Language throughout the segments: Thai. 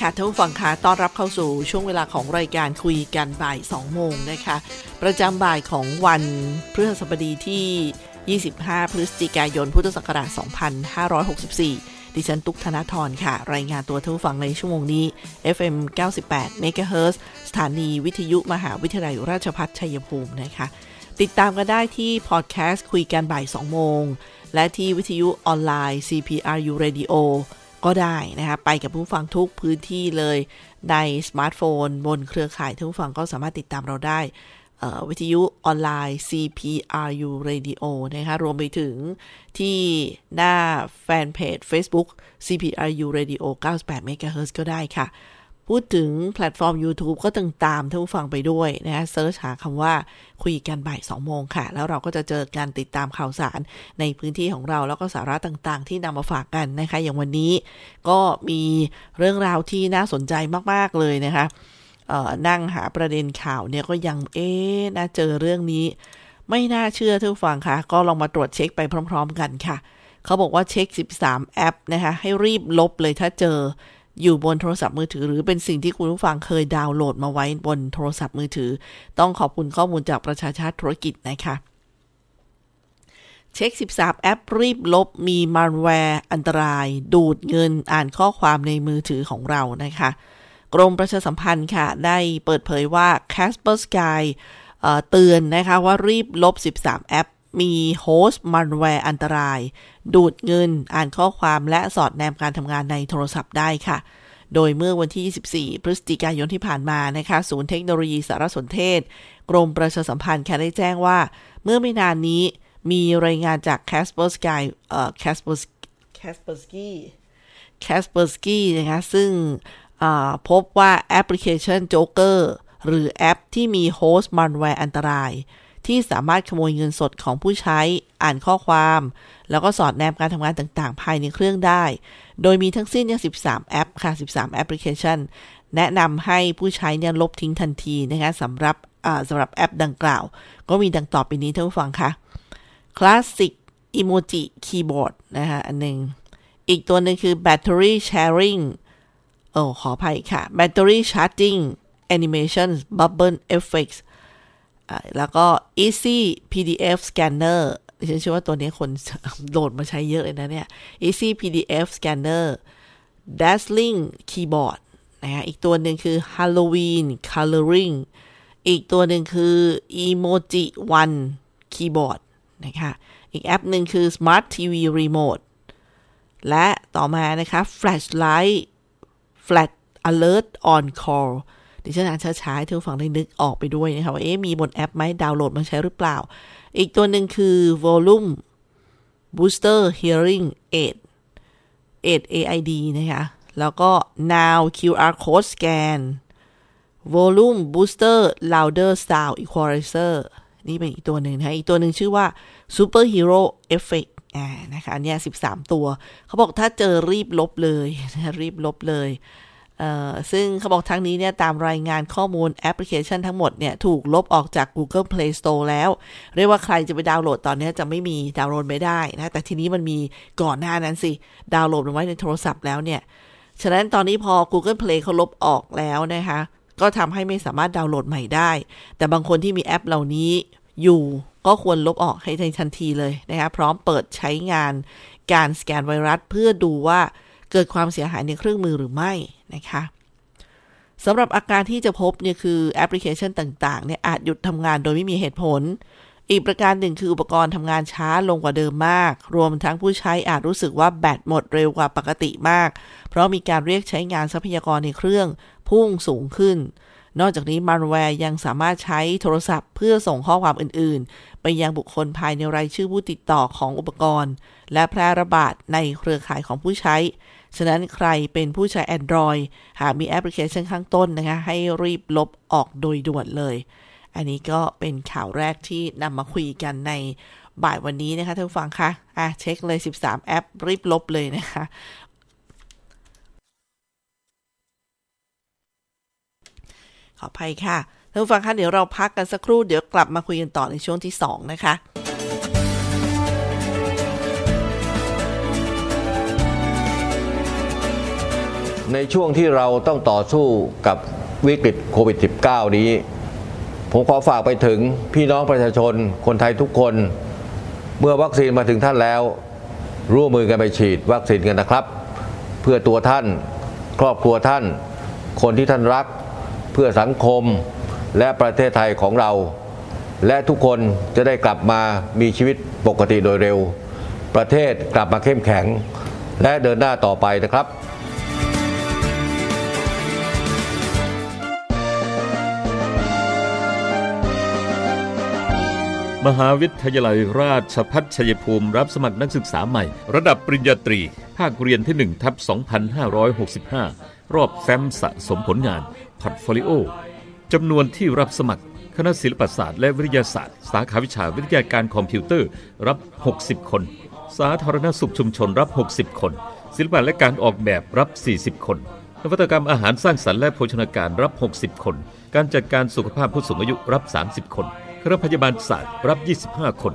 ค่ะท่านผู้ฟังคะต้อนรับเข้าสู่ช่วงเวลาของรายการคุยกันบ่าย 2 โมงนะคะ ประจำบ่ายของวันพฤหัสบดีที่ 25 พฤศจิกายน พุทธศักราช 2564 ดิฉัน ตุกธนาธรค่ะ รายงานตัวท่านผู้ฟังในชั่วโมงนี้ FM 98 MHz สถานีวิทยุมหาวิทยาลัยราชภัฏชัยภูมินะคะ ติดตามกันได้ที่พอดแคสต์คุยกันบ่าย 2 โมง และที่วิทยุออนไลน์ CPRU Radio ก็ได้นะคะไปกับผู้ฟังทุกพื้นที่เลยในสมาร์ทโฟน บนเครือข่ายท่านผู้ฟังก็สามารถติดตามเราได้เวิทยุออนไลน์ CPRU Radio นะคะรวมไปถึงที่หน้าแฟนเพจ Facebook CPRU Radio 98 MHz ก็ได้ค่ะ พูดถึงแพลตฟอร์ม YouTube ก็ติดตามท่านผู้ฟังไปด้วยนะฮะ search หาคำว่าคุยกันบ่าย2โมงค่ะ แล้วเราก็จะเจอการติดตามข่าวสารในพื้นที่ของเราแล้วก็สาระต่างๆ ที่นำมาฝากกันนะคะ อย่างวันนี้ก็มีเรื่องราวที่น่าสนใจมาก ๆ เลยนะคะนั่งหาประเด็นข่าวเนี่ยก็ยังเอ๊ะน่าเจอเรื่องนี้ ไม่น่าเชื่อท่านผู้ฟังค่ะ ก็ลองมาตรวจเช็คไปพร้อม ๆ กันค่ะ เขาบอกว่าเช็ค 13 แอปนะคะให้รีบลบเลยถ้าเจอ อยู่บนโทรศัพท์มือถือ หรือเป็นสิ่งที่คุณผู้ฟังเคยดาวน์โหลดมาไว้บนโทรศัพท์มือถือ ต้องขอบคุณข้อมูลจากประชาชาติธุรกิจนะคะเช็ค 13 แอปรีบลบมีมัลแวร์อันตราย ดูดเงินอ่านข้อความในมือถือของเรานะคะ กรมประชาสัมพันธ์ค่ะ ได้เปิดเผยว่า Kaspersky เตือนนะคะว่ารีบลบ 13 แอป มี host มัลแวร์อันตราย ดูดเงิน อ่านข้อความและสอดแนมการทำงานในโทรศัพท์ได้ค่ะ โดยเมื่อวันที่ 24 พฤศจิกายนที่ผ่านมานะคะ ศูนย์เทคโนโลยีสารสนเทศ กรมประชาสัมพันธ์ค่ะได้แจ้งว่า เมื่อไม่นานนี้มีรายงานจาก Kaspersky เอ่อ Casper Kaspersky Kaspersky นะคะ ซึ่งพบว่าแอปพลิเคชัน Joker หรือแอปที่มี host มัลแวร์อันตราย ที่สามารถขโมยเงินสดของผู้ใช้ อ่านข้อความ แล้วก็สอดแนมการทำงานต่างๆ ภายในเครื่องได้ โดยมีทั้งสิ้นเนี่ย13 แอปค่ะ 13 แอปพลิเคชัน แนะนำให้ผู้ใช้เนี่ยลบทิ้งทันทีนะคะสำหรับสำหรับแอปดังกล่าว ก็มีดังต่อไปนี้ท่านผู้ฟังค่ะ Classic Emoji Keyboard นะคะอันหนึ่ง อีกตัวหนึ่งคือ Battery Sharing โอ้ขออภัยค่ะ Battery Charging Animation Bubble Effects อ่า แล้วก็ Easy PDF Scanner ฉันเชื่อว่าตัวนี้คนโหลดมาใช้เยอะเลยนะเนี่ย Easy PDF Scanner Dazzling Keyboard นะฮะอีกตัวหนึ่งคือ Halloween Coloring อีกตัวหนึ่งคือ Emoji One Keyboard นะคะอีกแอปหนึ่งคือ Smart TV Remote และต่อมานะคะ Flashlight Flash Alert on Call ดิฉันอ่านช้าๆให้ท่านผู้ฟังได้นึกออกไปด้วยนะคะว่าเอ๊ะมีบนแอปไหมดาวน์โหลดมาใช้หรือเปล่า อีกตัวหนึ่งคือ Volume Booster Hearing Aid Aid AID นะคะแล้วก็ Now QR Code Scan Volume Booster Louder Sound Equalizer นี่เป็นอีกตัวหนึ่งนะคะอีกตัวหนึ่งชื่อว่า Super Hero Effect อ่านะคะอันเนี้ย13 ตัว เขาบอกถ้าเจอรีบลบเลยนะรีบลบเลย ซึ่งเขาบอกทั้งนี้เนี่ยตามรายงานข้อมูลแอปพลิเคชันทั้งหมดเนี่ยถูกลบออกจาก Google Play Store แล้ว เรียกว่าใครจะไปดาวน์โหลดตอนนี้จะไม่มีดาวน์โหลดไม่ได้นะ แต่ทีนี้มันมีก่อนหน้านั้นสิ ดาวน์โหลดไว้ในโทรศัพท์แล้วเนี่ย ฉะนั้นตอนนี้พอ Google Play เขาลบออกแล้วนะคะ ก็ทำให้ไม่สามารถดาวน์โหลดใหม่ได้ แต่บางคนที่มีแอปเหล่านี้อยู่ก็ควรลบออกให้ทันทีเลยนะคะพร้อมเปิดใช้งานการสแกนไวรัสเพื่อดูว่า เกิดความเสียหายในเครื่องมือหรือไม่นะคะสำหรับอาการที่จะพบเนี่ยคือแอปพลิเคชันต่างๆเนี่ยอาจหยุดทำงานโดยไม่มีเหตุผล อีกประการหนึ่งคืออุปกรณ์ทำงานช้าลงกว่าเดิมมาก รวมทั้งผู้ใช้อาจรู้สึกว่าแบตหมดเร็วกว่าปกติมาก เพราะมีการเรียกใช้งานทรัพยากรในเครื่องพุ่งสูงขึ้น นอกจากนี้มารแวร์ยังสามารถใช้โทรศัพท์เพื่อส่งข้อความอื่นๆ ไปยังบุคคลภายในรายชื่อผู้ติดต่อของอุปกรณ์ และแพร่ระบาดในเครือข่ายของผู้ใช้ ฉะนั้นใครเป็นผู้ใช้ Android หากมีแอปพลิเคชันข้างต้นนะคะ ให้รีบลบออกโดยด่วนเลย อันนี้ก็เป็นข่าวแรกที่นำมาคุยกันในบ่ายวันนี้นะคะท่านผู้ฟังคะอะเช็คเลย 13 แอปรีบลบเลยนะคะขออภัยค่ะ ท่านผู้ฟังคะเดี๋ยวเราพักกันสักครู่เดี๋ยวกลับมาคุยกันต่อในช่วงที่ 2 นะคะในช่วงที่เราต้องต่อสู้กับวิกฤตโควิด -19 นี้ ผมขอฝากไปถึงพี่น้องประชาชนคนไทยทุกคน เมื่อวัคซีนมาถึงท่านแล้ว ร่วมมือกันไปฉีดวัคซีนกันนะครับ เพื่อตัวท่าน ครอบครัวท่าน คนที่ท่านรัก เพื่อสังคม และประเทศไทยของเรา และทุกคนจะได้กลับมามีชีวิตปกติโดยเร็ว ประเทศกลับมาเข้มแข็ง และเดินหน้าต่อไปนะครับมหาวิทยาลัยราชภัฏชัยภูมิรับสมัครนักศึกษาใหม่ ระดับปริญญาตรี ภาคเรียนที่1ทับ 2565 รอบแฟ้มสะสมผลงาน portfolio จำนวนที่รับสมัคร คณะศิลปศาสตร์และวิทยาศาสตร์ สาขาวิชาวิทยาการคอมพิวเตอร์รับ 60 คน สาธารณสุขชุมชนรับ 60 คน ศิลปะและการออกแบบรับ 40 คนนวัตกรรมอาหารสร้างสรรค์และโภชนาการรับ 60 คน การจัดการสุขภาพผู้สูงอายุรับ 30 คน คณะพยาบาลศาสตร์รับ 25 คน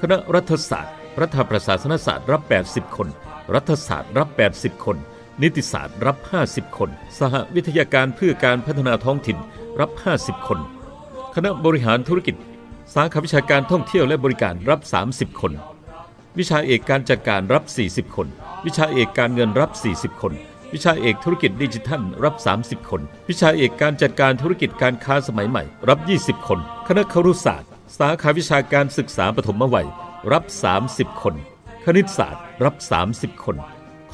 คณะรัฐศาสตร์ รัฐประศาสนศาสตร์รับ 80 คน รัฐศาสตร์รับ 80 คน นิติศาสตร์รับ 50 คน สหวิทยาการเพื่อการพัฒนาท้องถิ่น รับ 50 คน คณะบริหารธุรกิจ สาขาวิชาการท่องเที่ยวและบริการรับ 30 คน วิชาเอกการจัดการรับ 40 คน วิชาเอกการเงินรับ 40 คน วิชาเอกธุรกิจดิจิทัลรับ 30 คน วิชาเอกการจัดการธุรกิจการค้าสมัยใหม่ รับ 20 คน คณะครุศาสตร์ สาขาวิชาการศึกษาปฐมวัย รับ 30 คน คณิตศาสตร์ รับ 30 คน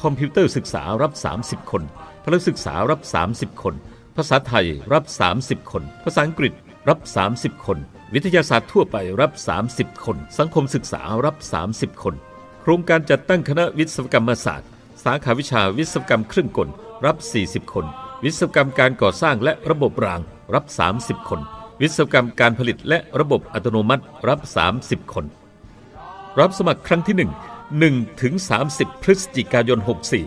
คอมพิวเตอร์ศึกษารับ 30 คนพละศึกษารับ 30 คน ภาษาไทยรับ 30 คน ภาษาอังกฤษรับ 30 คน วิทยาศาสตร์ทั่วไปรับ 30 คน สังคมศึกษารับ 30 คน โครงการจัดตั้งคณะวิศวกรรมศาสตร์ สาขาวิชาวิศวกรรมเครื่องกลรับ 40 คน วิศวกรรมการก่อสร้างและระบบรางรับ 30 คน วิศวกรรมการผลิตและระบบอัตโนมัติรับ 30 คน รับสมัครครั้งที่ 1 1ถึง30 พฤศจิกายน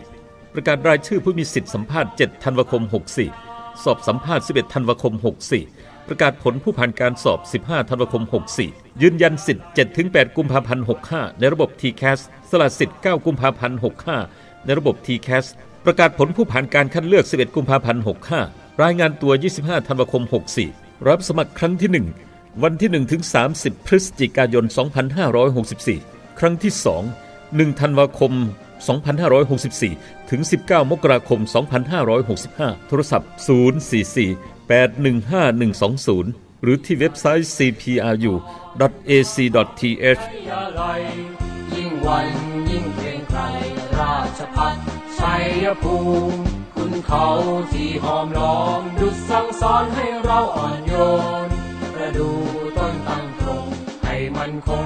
64 ประกาศรายชื่อผู้มีสิทธิสัมภาษณ์ 7 ธันวาคม 64 สอบสัมภาษณ์ 11 ธันวาคม 64 ประกาศผลผู้ผ่านการสอบ 15 ธันวาคม 64 ยืนยันสิทธิ์ 7-8 กุมภาพันธ์ 65 ในระบบ TCAS สสละสิทธิ์ 9 กุมภาพันธ์ 65 ในระบบ TCAS ประกาศผลผู้ผ่านการคัดเลือก 11 กุมภาพันธ์ 65 รายงานตัว 25 ธันวาคม 64 รับสมัครครั้งที่ 1 วันที่ 1 ถึง 30 พฤศจิกายน 2564 ครั้งที่ 2 1 ธันวาคม 2564 ถึง 19 มกราคม 2565 โทรศัพท์ 044 815 120 หรือที่เว็บไซต์ cpru.ac.th ยิ่งวันยิ่งเกรงไกรราชพัฒชัยภูมิคุณเขาที่หอมล้อมดุจสั่งสอนให้เราอ่อนโยน ประดูต้นตั้งตรงให้มันคง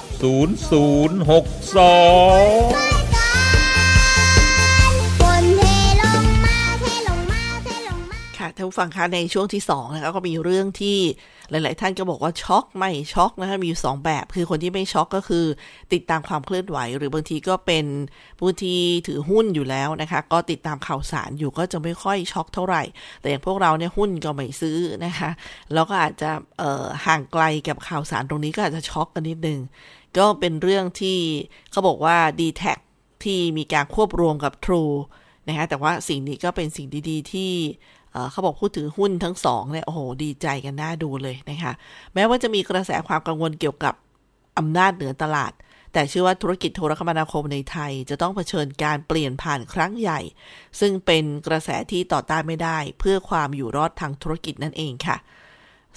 0062ค่ะท่านผู้ฟังคะในช่วงที่2นะคะก็มีเรื่องที่หลาย ๆ ท่านก็บอกว่าช็อกไม่ช็อกนะคะมีอยู่สองแบบ คือคนที่ไม่ช็อกก็คือ ติดตามความเคลื่อนไหว หรือบางทีก็เป็นผู้ที่ถือหุ้นอยู่แล้วนะคะ ก็ติดตามข่าวสารอยู่ก็จะไม่ค่อยช็อกเท่าไหร่ แต่อย่างพวกเราเนี่ยหุ้นก็ไม่ซื้อนะคะแล้วก็อาจจะห่างไกลกับข่าวสารตรงนี้ก็อาจจะช็อกกันนิดนึง ก็เป็นเรื่องที่เขาบอกว่า d t แทที่มีการควบรวมกับ True นะคะแต่ว่าสิ่งนี้ก็เป็นสิ่งดีๆ ที่เขาบอกผู้ถือหุ้นทั้งสองเนี่ยโอ้โหดีใจกันน่าดูเลยนะคะแม้ว่าจะมีกระแสความกังวลเกี่ยวกับอำนาจเหนือตลาด แต่เชื่อว่าธุรกิจโทรคมนาคมในไทย จะต้องเผชิญการเปลี่ยนผ่านครั้งใหญ่ ซึ่งเป็นกระแสที่ต่อต้านไม่ได้ เพื่อความอยู่รอดทางธุรกิจนั่นเองค่ะ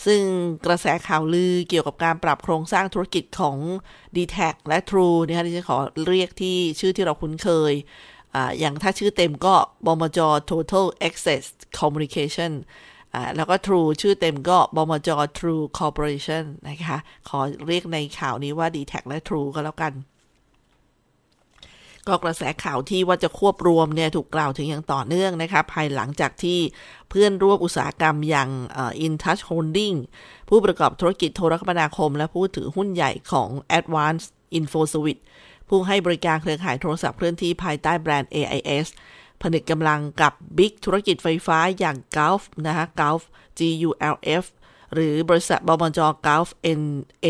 ซึ่งกระแสข่าวลือเกี่ยวกับการปรับโครงสร้างธุรกิจของ d t แทและ True นะคะที่ฉันขอเรียกที่ชื่อที่เราคุ้นเคยอ่าอย่างถ้าชื่อเต็มก็บมจ Total Access Communication อ่าแล้วก็ True ชื่อเต็มก็บมจ True Corporation นะคะ ขอเรียกในข่าวนี้ว่า d t แทและ True ก็แล้วกัน ก็กระแสข่าวที่ว่าจะควบรวมเนี่ยถูกกล่าวถึงอย่างต่อเนื่องนะคะภายหลังจากที่เพื่อนร่วมอุตสาหกรรมอย่าง InTouch Holding ผู้ประกอบธุรกิจโทรคมนาคม และผู้ถือหุ้นใหญ่ของ Advanced Info Suite ผู้ให้บริการเครือข่ายโทรศัพท์เคลื่อนที่ภายใต้แบรนด์ AIS ผนึกกำลังกับ Big ธุรกิจไฟฟ้าอย่าง Gulf นะคะ Gulf GULF หรือบริษัทบมจ Gulf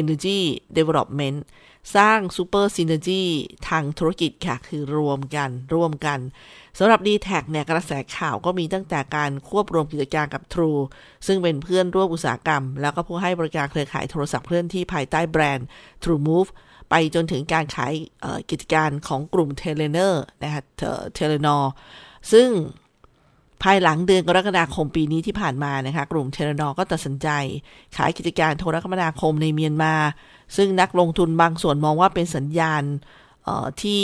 Energy Development สร้างซูเปอร์ซินเนจีทางธุรกิจค่ะ คือรวมกันร่วมกันสำหรับ d t แทเนี่ยกระแสข่าวก็มีตั้งแต่การควบรวมกิจการกับ True ซึ่งเป็นเพื่อนร่วมอุตสาหกรรม แล้วก็ผู้ให้บริการเครือข่ายโทรศัพท์เคลื่อนที่ภายใต้แบรนด์ True Move ไปจนถึงการขายกิจการของกลุ่ม Telenor นะคะ Telenor ซึ่ง ภายหลังเดือนกรกฎาคมปีนี้ที่ผ่านมานะคะกลุ่ม Telenor ก็ตัดสินใจ ขายกิจการโทรคมนาคมในเมียนมา ซึ่งนักลงทุนบางส่วนมองว่าเป็นสัญญาณที่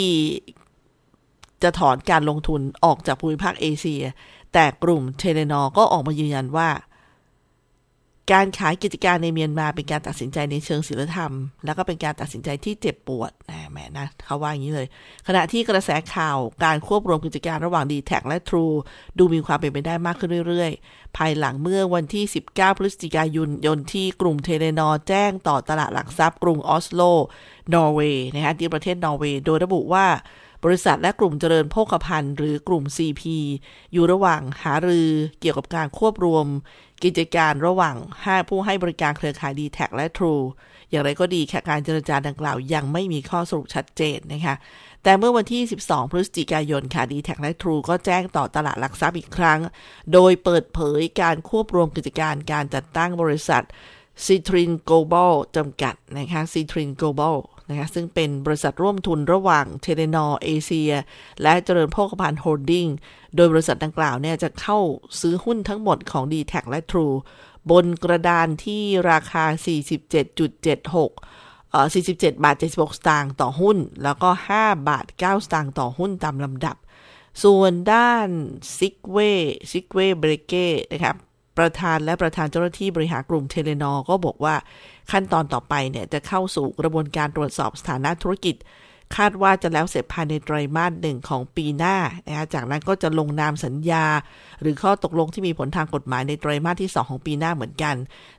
จะถอนการลงทุนออกจากภูมิภาคเอเชีย แต่กลุ่ม Telenor ก็ออกมายืนยันว่า การขายกิจการในเมียนมาเป็นการตัดสินใจในเชิงศีลธรรม แล้วก็เป็นการตัดสินใจที่เจ็บปวดนะแหมนะเขาว่าอย่างนี้เลย ขณะที่กระแสข่าวการควบรวมกิจการระหว่าง dtac และ True ดูมีความเป็นไปได้มากขึ้นเรื่อยๆ ภายหลังเมื่อวันที่ 19 พฤศจิกายนยนที่กลุ่ม Telenor แจ้งต่อตลาดหลักทรัพย์กรุงออสโล นอร์เวย์นะคะที่ประเทศนอร์เวย์โดยระบุว่า บริษัทและกลุ่มเจริญโภคภัณฑ์หรือกลุ่ม CP อยู่ระหว่างหารือเกี่ยวกับการควบรวม กิจการระหว่างห้าผู้ให้บริการเครือข่าย d t แทและ True อย่างไรก็ดีค่ะการเจรจาดังกล่าวยังไม่มีข้อสรุปชัดเจนนะคะแต่เมื่อวันที่ 12 พฤศจิกายนค่ะ d t แทและ True ก็แจ้งต่อตลาดหลักทรัพย์อีกครั้ง โดยเปิดเผยการควบรวมกิจการการจัดตั้งบริษัท c i t r i n Global จำกัดนะคะ c i t r i n Global นะคะซึ่งเป็นบริษัทร่วมทุนระหว่างเทเลนอเอเชีย และเจริญโภคภัณฑ์โฮลดิ้งโดยบริษัทดังกล่าวเนี่ยจะเข้าซื้อหุ้นทั้งหมดของ dtac และ True บนกระดานที่ราคา 47.76เอ่อ47 บาท 76 สตางค์ต่อหุ้น แล้วก็ 5 บาท 9 สตางค์ต่อหุ้นตามลำดับ ส่วนด้านซิกเวซิกเวเบรเก้นะครับ ประธานและประธานเจ้าหน้าที่บริหารกลุ่ม Telenor ก็บอกว่า ขั้นตอนต่อไปเนี่ยจะเข้าสู่กระบวนการตรวจสอบสถานะธุรกิจ คาดว่าจะแล้วเสร็จภายในไตรมาสหนึ่งของปีหน้านะคะจากนั้นก็จะลงนามสัญญา หรือข้อตกลงที่มีผลทางกฎหมายในไตรมาสที่ 2 ของปีหน้าเหมือนกัน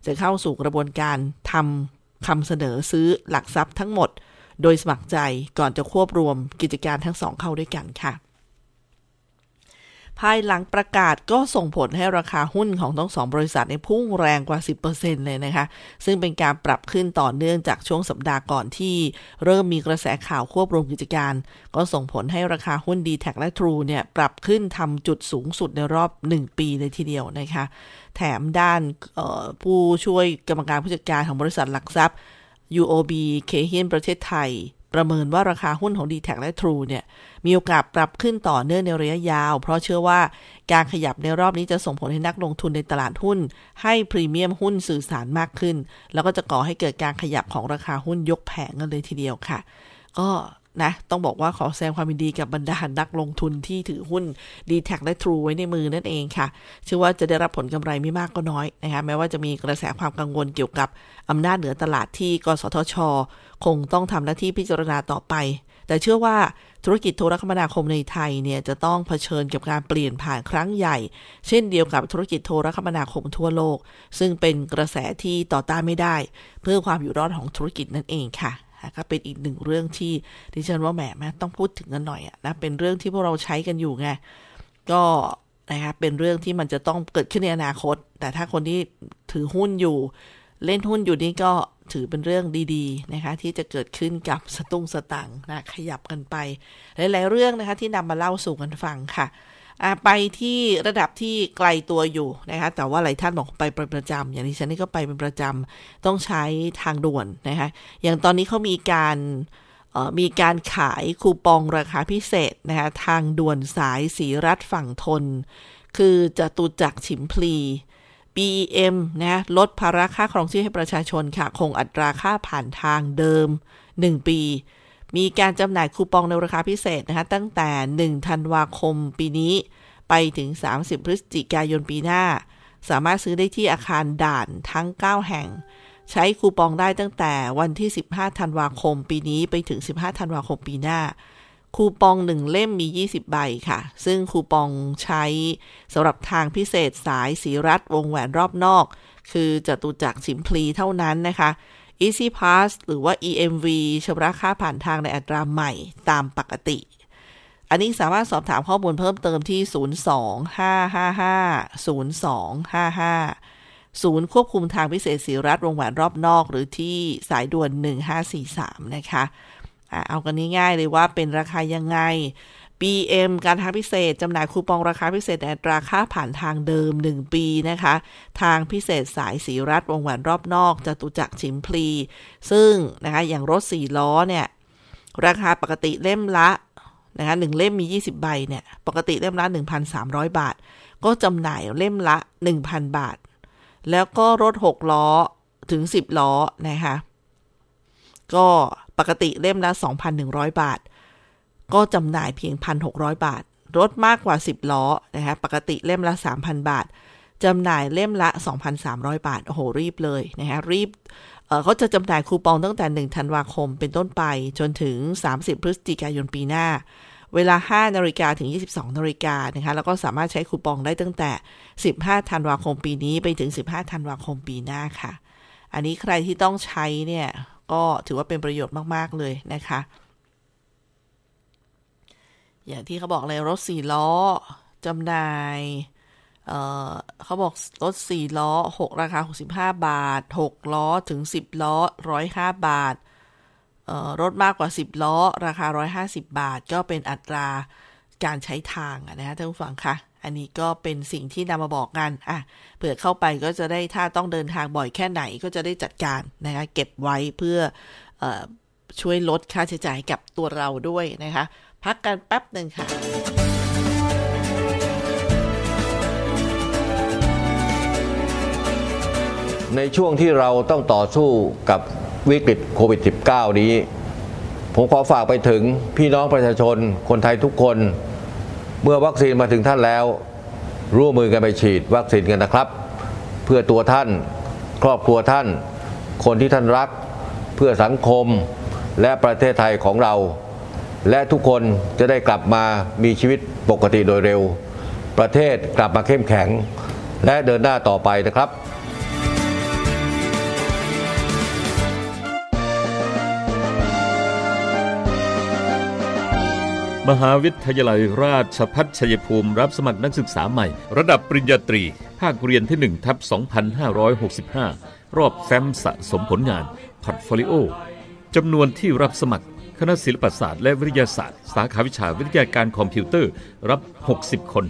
จะเข้าสู่กระบวนการทำคำเสนอซื้อหลักทรัพย์ทั้งหมด โดยสมัครใจก่อนจะควบรวมกิจการทั้งสองเข้าด้วยกันค่ะ ภายหลังประกาศก็ส่งผลให้ราคาหุ้นของทั้งสองบริษัทในพุ่งแรงกว่า 10%เลยนะคะ ซึ่งเป็นการปรับขึ้นต่อเนื่องจากช่วงสัปดาห์ก่อนที่ เริ่มมีกระแสข่าวควบรวมกิจการ ก็ส่งผลให้ราคาหุ้น d t แทและ True เนี่ยปรับขึ้นทำจุดสูงสุดในรอบ 1 ปีเลยทีเดียวนะคะ แถมด้านผู้ช่วยกรรมการผู้จัดการของบริษัทหลักทรัพย์ UOB เคเฮียนประเทศไทย ประเมินว่าราคาหุ้นของ d t แทและ True เนี่ย มีโอกาสปรับขึ้นต่อเนื่องในระยะยาว เพราะเชื่อว่าการขยับในรอบนี้จะส่งผลให้นักลงทุนในตลาดหุ้น ให้พรีเมียมหุ้นสื่อสารมากขึ้น แล้วก็จะก่อให้เกิดการขยับของราคาหุ้นยกแผงกันเลยทีเดียวค่ะ ก็ นะ ต้องบอกว่าขอแสดงความยินดีกับบรรดานักลงทุนที่ถือหุ้น d t แทและ True ไว้ในมือนั่นเองค่ะ เชื่อว่าจะได้รับผลกำไรไม่มากก็น้อยนะคะแม้ว่าจะมีกระแสความกังวลเกี่ยวกับอำนาจเหนือตลาดที่กสทช คงต้องทำหน้าที่พิจารณาต่อไป แต่เชื่อว่าธุรกิจโทรคมนาคมในไทยเนี่ยจะต้องเผชิญกับการเปลี่ยนผ่านครั้งใหญ่ เช่นเดียวกับธุรกิจโทรคมนาคมทั่วโลก ซึ่งเป็นกระแสที่ต่อต้านไม่ได้ เพื่อความอยู่รอดของธุรกิจนั่นเองค่ะ ก็เป็นอีกหนึ่งเรื่องที่ดิฉันว่าแหมแม่ต้องพูดถึงกันหน่อยอะนะเป็นเรื่องที่พวกเราใช้กันอยู่ไงก็นะคะเป็นเรื่องที่มันจะต้องเกิดขึ้นในอนาคต แต่ถ้าคนที่ถือหุ้นอยู่ เล่นหุ้นอยู่นี่ก็ถือเป็นเรื่องดีๆนะคะที่จะเกิดขึ้นกับสตุ้งสตังนะขยับกันไป หลายๆเรื่องนะคะที่นำมาเล่าสู่กันฟังค่ะ ไปที่ระดับที่ไกลตัวอยู่นะคะ แต่ว่าหลายท่านบอกไปเป็นประจำอย่างที่ฉันนี่ก็ไปเป็นประจำต้องใช้ทางด่วนนะคะ อย่างตอนนี้เขามีการมีการขายคูปองราคาพิเศษนะคะทางด่วนสายสีรัฐฝั่งทน คือจะตุจักฉิมพลี BEM นะลดภาระค่าครองชีพให้ประชาชนค่ะ คงอัตราค่าผ่านทางเดิม 1 ปี มีการจำหน่ายคูปองในราคาพิเศษนะคะตั้งแต่ 1 ธันวาคมปีนี้ ไปถึง 30 พฤศจิกายนปีหน้า สามารถซื้อได้ที่อาคารด่านทั้ง 9 แห่ง ใช้คูปองได้ตั้งแต่วันที่ 15 ธันวาคมปีนี้ไปถึง 15 ธันวาคมปีหน้า คูปองหนึ่งเล่มมี 20 ใบค่ะ ซึ่งคูปองใช้สำหรับทางพิเศษสายสีรัฐวงแหวนรอบนอก คือจตุจักรสิมพลีเท่านั้นนะคะ Easy Pass หรือว่า EMV ชำระค่าผ่านทางในอัตราใหม่ตามปกติ อันนี้สามารถสอบถามข้อมูลเพิ่มเติมที่ 025550255 ศูนย์ควบคุมทางพิเศษสีรัฐวงแหวนรอบนอก หรือที่สายด่วน 1543 นะคะ เอากันง่ายๆเลยว่าเป็นราคายังไง BM การทางพิเศษจำหน่ายคูปองราคาพิเศษในราคาผ่านทางเดิม 1 ปีนะคะ ทางพิเศษสายสีรัฐวงแหวนรอบนอกจตุจักรชิมพลี ซึ่งนะคะอย่างรถ 4 ล้อเนี่ยราคาปกติเล่มละนะคะหนึ่งเล่มมี 20 ใบเนี่ยปกติเล่มละ 1,300 บาท ก็จำหน่ายเล่มละ 1,000 บาท แล้วก็รถ 6 ล้อถึง 10 ล้อนะคะก็ปกติเล่มละ 2,100 บาท ก็จำหน่ายเพียง 1,600 บาท รถมากกว่า 10 ล้อนะคะปกติเล่มละ 3,000 บาทจำหน่ายเล่มละ 2,300 บาท โอ้โห รีบเลยนะคะรีบเเขาจะจำหน่ายคูปองตั้งแต่ 1 ธันวาคมเป็นต้นไปจนถึง 30 พฤศจิกายนปีหน้า เวลา 5 นาฬิกาถึง 22 นาฬิกานะคะ แล้วก็สามารถใช้คูปองได้ตั้งแต่ 15 ธันวาคมปีนี้ ไปถึง 15 ธันวาคมปีหน้าค่ะ อันนี้ใครที่ต้องใช้เนี่ย ก็ถือว่าเป็นประโยชน์มาก ๆ เลยนะคะ อย่างที่เขาบอกเลยรถสี่ล้อจำหน่ายเเขาบอกรถสี่ล้อ6ราคา65บาท6ล้อถึง10ล้อ105บาทรถมากกว่า 10 ล้อ ราคา 150 บาท ก็เป็นอัตราการใช้ทางนะคะท่านผู้ฟังคะอันนี้ก็เป็นสิ่งที่นำมาบอกกันอะเผื่อเข้าไปก็จะได้ถ้าต้องเดินทางบ่อยแค่ไหนก็จะได้จัดการนะคะเก็บไว้เพื่ออช่วยลดค่าใช้จ่ายกับตัวเราด้วยนะคะ พักกันแป๊บหนึ่งค่ะในช่วงที่เราต้องต่อสู้กับวิกฤตโควิด -19 นี้ ผมขอฝากไปถึงพี่น้องประชาชนคนไทยทุกคน เมื่อวัคซีนมาถึงท่านแล้ว ร่วมมือกันไปฉีดวัคซีนกันนะครับ เพื่อตัวท่าน ครอบครัวท่าน คนที่ท่านรัก เพื่อสังคมและประเทศไทยของเรา และทุกคนจะได้กลับมามีชีวิตปกติโดยเร็ว ประเทศกลับมาเข้มแข็ง และเดินหน้าต่อไปนะครับมหาวิทยาลัยราชพัฒชัยภูมิรับสมัครนักศึกษาใหม่ ระดับปริญญาตรี ภาคเรียนที่1ทับ2565 รอบแฟ้มสะสมผลงาน portfolio จำนวนที่รับสมัคร คณะศิลปศาสตร์และวิทยาศาสตร์ สาขาวิชาวิทยาการคอมพิวเตอร์รับ 60 คน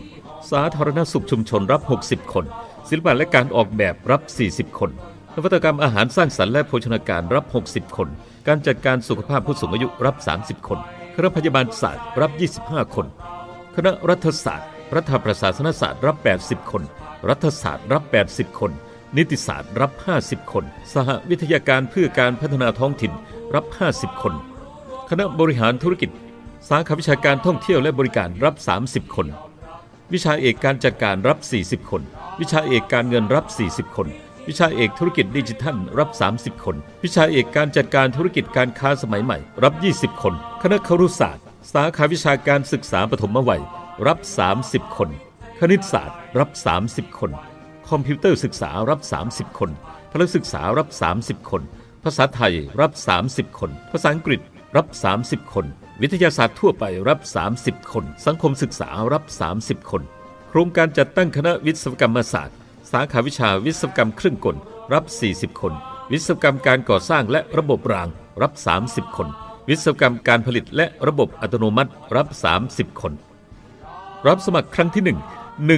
สาธารณสุขชุมชนรับ 60 คน ศิลปะและการออกแบบรับ 40 คนนวัตกรรมอาหารสร้างสรรค์และโภชนาการรับ 60 คน การจัดการสุขภาพผู้สูงอายุรับ 30 คน คณะพยาบาลศาสตร์รับ 25 คน คณะรัฐศาสตร์ รัฐประศาสนศาสตร์รับ 80 คน รัฐศาสตร์รับ 80 คน นิติศาสตร์รับ 50 คน สหวิทยาการเพื่อการพัฒนาท้องถิ่นรับ 50 คน คณะบริหารธุรกิจ สาขาวิชาการท่องเที่ยวและบริการรับ 30 คน วิชาเอกการจัดการรับ 40 คน วิชาเอกการเงินรับ 40 คน วิชาเอกธุรกิจดิจิทัลรับ 30 คน วิชาเอกการจัดการธุรกิจการค้าสมัยใหม่ รับ 20 คน คณะครุศาสตร์ สาขาวิชาการศึกษาปฐมวัย รับ 30 คน คณิตศาสตร์ รับ 30 คน คอมพิวเตอร์ศึกษารับ 30 คนพลศึกษารับ 30 คน ภาษาไทยรับ 30 คน ภาษาอังกฤษ รับ 30 คน วิทยาศาสตร์ทั่วไปรับ 30 คน สังคมศึกษารับ 30 คน โครงการจัดตั้งคณะวิศวกรรมศาสตร์ สาขาวิชาวิศวกรรมเครื่องกลรับ 40 คน วิศวกรรมการก่อสร้างและระบบรางรับ 30 คน วิศวกรรมการผลิตและระบบอัตโนมัติรับ 30 คน รับสมัครครั้งที่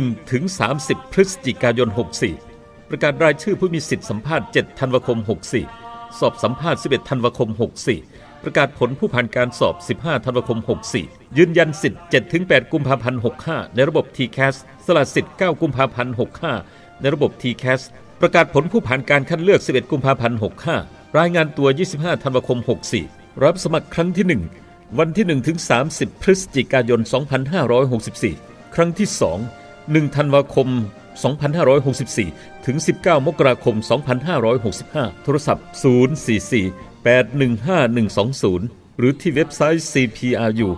1 1ถึง30 พฤศจิกายน 64 ประกาศรายชื่อผู้มีสิทธิสัมภาษณ์ 7 ธันวาคม 64 สอบสัมภาษณ์ 11 ธันวาคม 64 ประกาศผลผู้ผ่านการสอบ 15 ธันวาคม 64 ยืนยันสิทธิ์ 7-8 กุมภาพันธ์ 65 ในระบบ TCAS สละสิทธิ์ 9 กุมภาพันธ์ 65 ในระบบ TCAS ประกาศผลผู้ผ่านการคัดเลือก 11 กุมภาพันธ์ 65 รายงานตัว 25 ธันวาคม 64 รับสมัครครั้งที่ 1 วันที่ 1 ถึง 30 พฤศจิกายน 2564 ครั้งที่ 2 1 ธันวาคม 2564 ถึง 19 มกราคม 2565 โทรศัพท์ 044 815 120 หรือที่เว็บไซต์ cpru.ac.th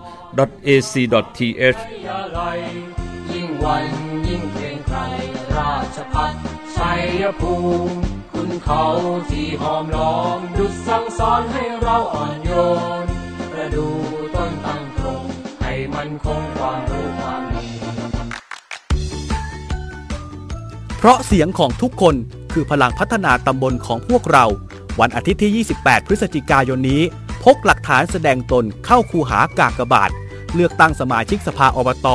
ยิ่งวันยิ่งเกรงไกรราชพัฒชัยภูมิคุณเขาที่หอมล้อมดุจสั่งสอนให้เราอ่อนโยนประดูต้นตั้งตรงให้มันคงความรู้ความดีเพราะเสียงของทุกคนคือพลังพัฒนาตำบลของพวกเรา วันอาทิตย์ที่ 28 พฤศจิกายนนี้ พกหลักฐานแสดงตนเข้าคูหากากบาท เลือกตั้งสมาชิกสภาอบต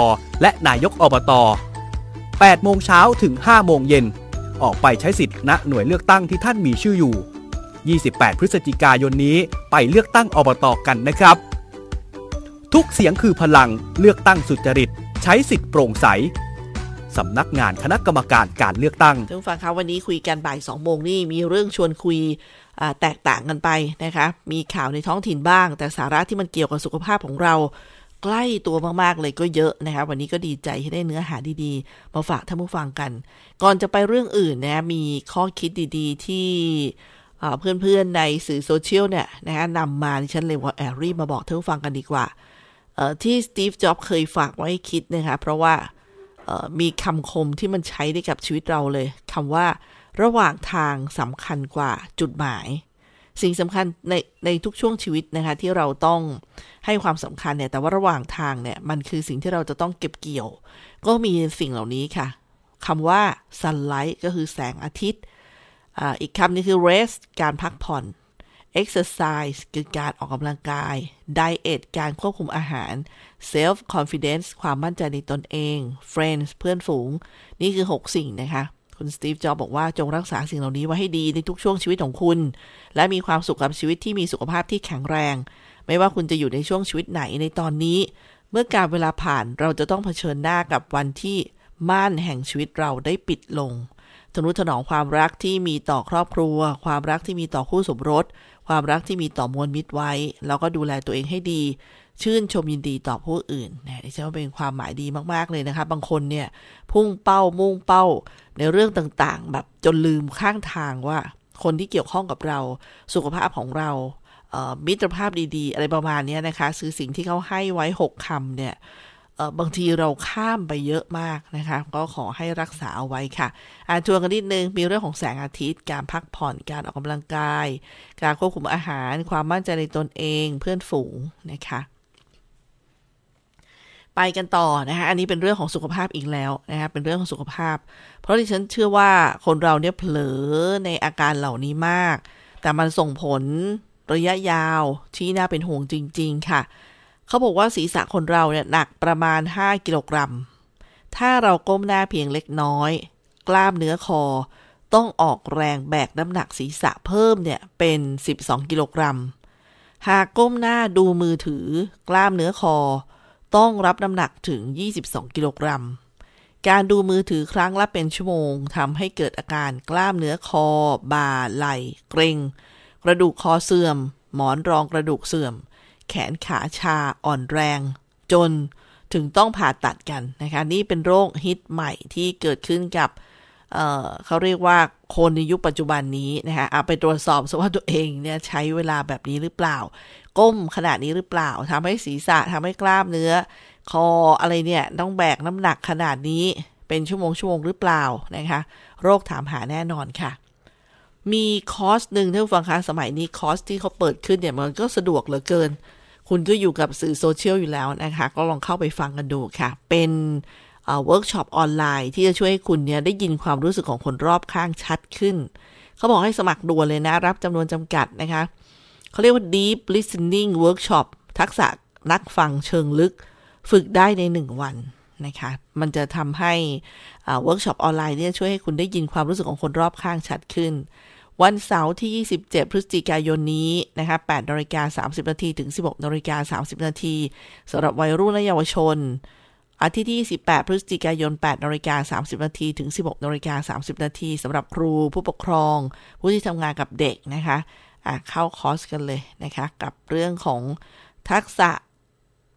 และนายกอบต 8 โมงเช้าถึง 5 โมงเย็น ออกไปใช้สิทธิ์ณหน่วยเลือกตั้งที่ท่านมีชื่ออยู่ 28 พฤศจิกายนนี้ไปเลือกตั้งอบตกันนะครับ ทุกเสียงคือพลังเลือกตั้งสุจริต ใช้สิทธิ์โปร่งใสสำนักงานคณะกรรมการการเลือกตั้งท่านฟังคะวันนี้คุยกันบ่ายสองโมงนี่มีเรื่องชวนคุย แตกต่างกันไปนะคะ มีข่าวในท้องถิ่นบ้าง แต่สาระที่มันเกี่ยวกับสุขภาพของเราใกล้ตัวมากๆเลยก็เยอะนะคะ วันนี้ก็ดีใจที่ได้เนื้อหาดีๆ มาฝากท่านผู้ฟังกัน ก่อนจะไปเรื่องอื่นนะมีข้อคิดดีๆ ที่เพื่อนๆในสื่อโซเชียลเนี่ยนะคะนำมาฉันเลยว่าแอรีบมาบอกท่านผู้ฟังกันดีกว่าที่สตีฟจ็อบเคยฝากไว้คิดนะคะเพราะว่ามีคำคมที่มันใช้ได้กับชีวิตเราเลยคำว่า ระหว่างทางสำคัญกว่าจุดหมาย สิ่งสำคัญในในทุกช่วงชีวิตนะคะที่เราต้องให้ความสำคัญเนี่ยแต่ว่าระหว่างทางเนี่ยมันคือสิ่งที่เราจะต้องเก็บเกี่ยว ก็มีสิ่งเหล่านี้ค่ะคำว่า sunlight ก็คือแสงอาทิตย์อีกคำนึงคือ rest การพักผ่อน exercise คือการออกกำลังกาย diet การควบคุมอาหาร self confidence ความมั่นใจในตนเอง friends เพื่อนฝูง นี่คือ 6 สิ่งนะคะ คุณสตีฟ จ็อบบอกว่าจงรักษาสิ่งเหล่านี้ไว้ให้ดีในทุกช่วงชีวิตของคุณ และมีความสุขกับชีวิตที่มีสุขภาพที่แข็งแรง ไม่ว่าคุณจะอยู่ในช่วงชีวิตไหนในตอนนี้ เมื่อการเวลาผ่านเราจะต้องเผชิญหน้ากับวันที่ม่านแห่งชีวิตเราได้ปิดลงทนุถนอมความรักที่มีต่อครอบครัว ความรักที่มีต่อคู่สมรส ความรักที่มีต่อมวลมิตรไว้ แล้วก็ดูแลตัวเองให้ดี ชื่นชมยินดีต่อผู้อื่นนะดิฉันว่าเป็นความหมายดีมากๆเลยนะคะ บางคนเนี่ย พุ่งเป้ามุ่งเป้าในเรื่องต่างๆ แบบจนลืมข้างทางว่า คนที่เกี่ยวข้องกับเราสุขภาพของเรามิตรภาพดีๆ อะไรประมาณนี้นะคะคือสิ่งที่เขาให้ไว้ 6คำเนี่ยบางทีเราข้ามไปเยอะมากนะคะ ก็ขอให้รักษาเอาไว้ค่ะอ่านทวนกันนิดนึง มีเรื่องของแสงอาทิตย์ การพักผ่อนการออกกำลังกาย การควบคุมอาหาร ความมั่นใจในตนเอง เพื่อนฝูงนะคะ ไปกันต่อนะคะอันนี้เป็นเรื่องของสุขภาพอีกแล้วนะคะเป็นเรื่องของสุขภาพ เพราะที่ฉันเชื่อว่าคนเราเนี่ยเผลอในอาการเหล่านี้มาก แต่มันส่งผลระยะยาวที่น่าเป็นห่วงจริง ๆ ค่ะ เขาบอกว่าศีรษะคนเราเนี่ยหนักประมาณ 5 กิโลกรัม ถ้าเราก้มหน้าเพียงเล็กน้อย กล้ามเนื้อคอ ต้องออกแรงแบกน้ำหนักศีรษะเพิ่มเนี่ยเป็น 12 กิโลกรัม หากก้มหน้าดูมือถือ กล้ามเนื้อคอ ต้องรับน้ำหนักถึง 22 กิโลกรัม การดูมือถือครั้งละเป็นชั่วโมงทำให้เกิดอาการกล้ามเนื้อคอ บ่า ไหล่ เกร็ง กระดูกคอเสื่อม หมอนรองกระดูกเสื่อม แขนขาชาอ่อนแรง จนถึงต้องผ่าตัดกันนะคะ นี่เป็นโรคฮิตใหม่ที่เกิดขึ้นกับ เเขาเรียกว่าคนในยุคปัจจุบันนี้นะคะเอาไปตรวจสอบสว่าตัวเองเนี่ยใช้เวลาแบบนี้หรือเปล่า ก้มขนาดนี้หรือเปล่าทำให้ศีรษะทำให้กล้ามเนื้อ คออะไรเนี่ยต้องแบกน้ำหนักขนาดนี้เป็นชั่วโมงชั่วโมงหรือเปล่านะคะโรคถามหาแน่นอนค่ะ มีคอร์สหนึ่งท่านฟังคะสมัยนี้คอร์สที่เขาเปิดขึ้นเนี่ยมันก็สะดวกเหลือเกิน คุณก็อยู่กับสื่อโซเชียลอยู่แล้วนะคะ ก็ลองเข้าไปฟังกันดูค่ะ เป็น เวิร์กช็อปออนไลน์ที่จะช่วยให้คุณเนี่ยได้ยินความรู้สึกของคนรอบข้างชัดขึ้น เขาบอกให้สมัครด่วนเลยนะ รับจำนวนจำกัดนะคะ เขาเรียกว่า deep listening workshop ทักษะนักฟังเชิงลึก ฝึกได้ใน 1 วันนะคะ มันจะทำให้เวิร์กช็อปออนไลน์เนี่ยช่วยให้คุณได้ยินความรู้สึกของคนรอบข้างชัดขึ้น วันเสาร์ที่ 27 พฤศจิกายนนี้นะคะ8นาฬิกา30 นาทีถึง 16นาฬิกา30 นาทีสำหรับวัยรุ่นและเยาวชน อาทิตย์ที่ 28 พฤศจิกายน8นาฬิกา30 นาทีถึง 16นาฬิกา30 นาทีสำหรับครูผู้ปกครอง ผู้ที่ทำงานกับเด็กนะคะะเข้าคอร์สกันเลยนะคะ กับเรื่องของทักษะ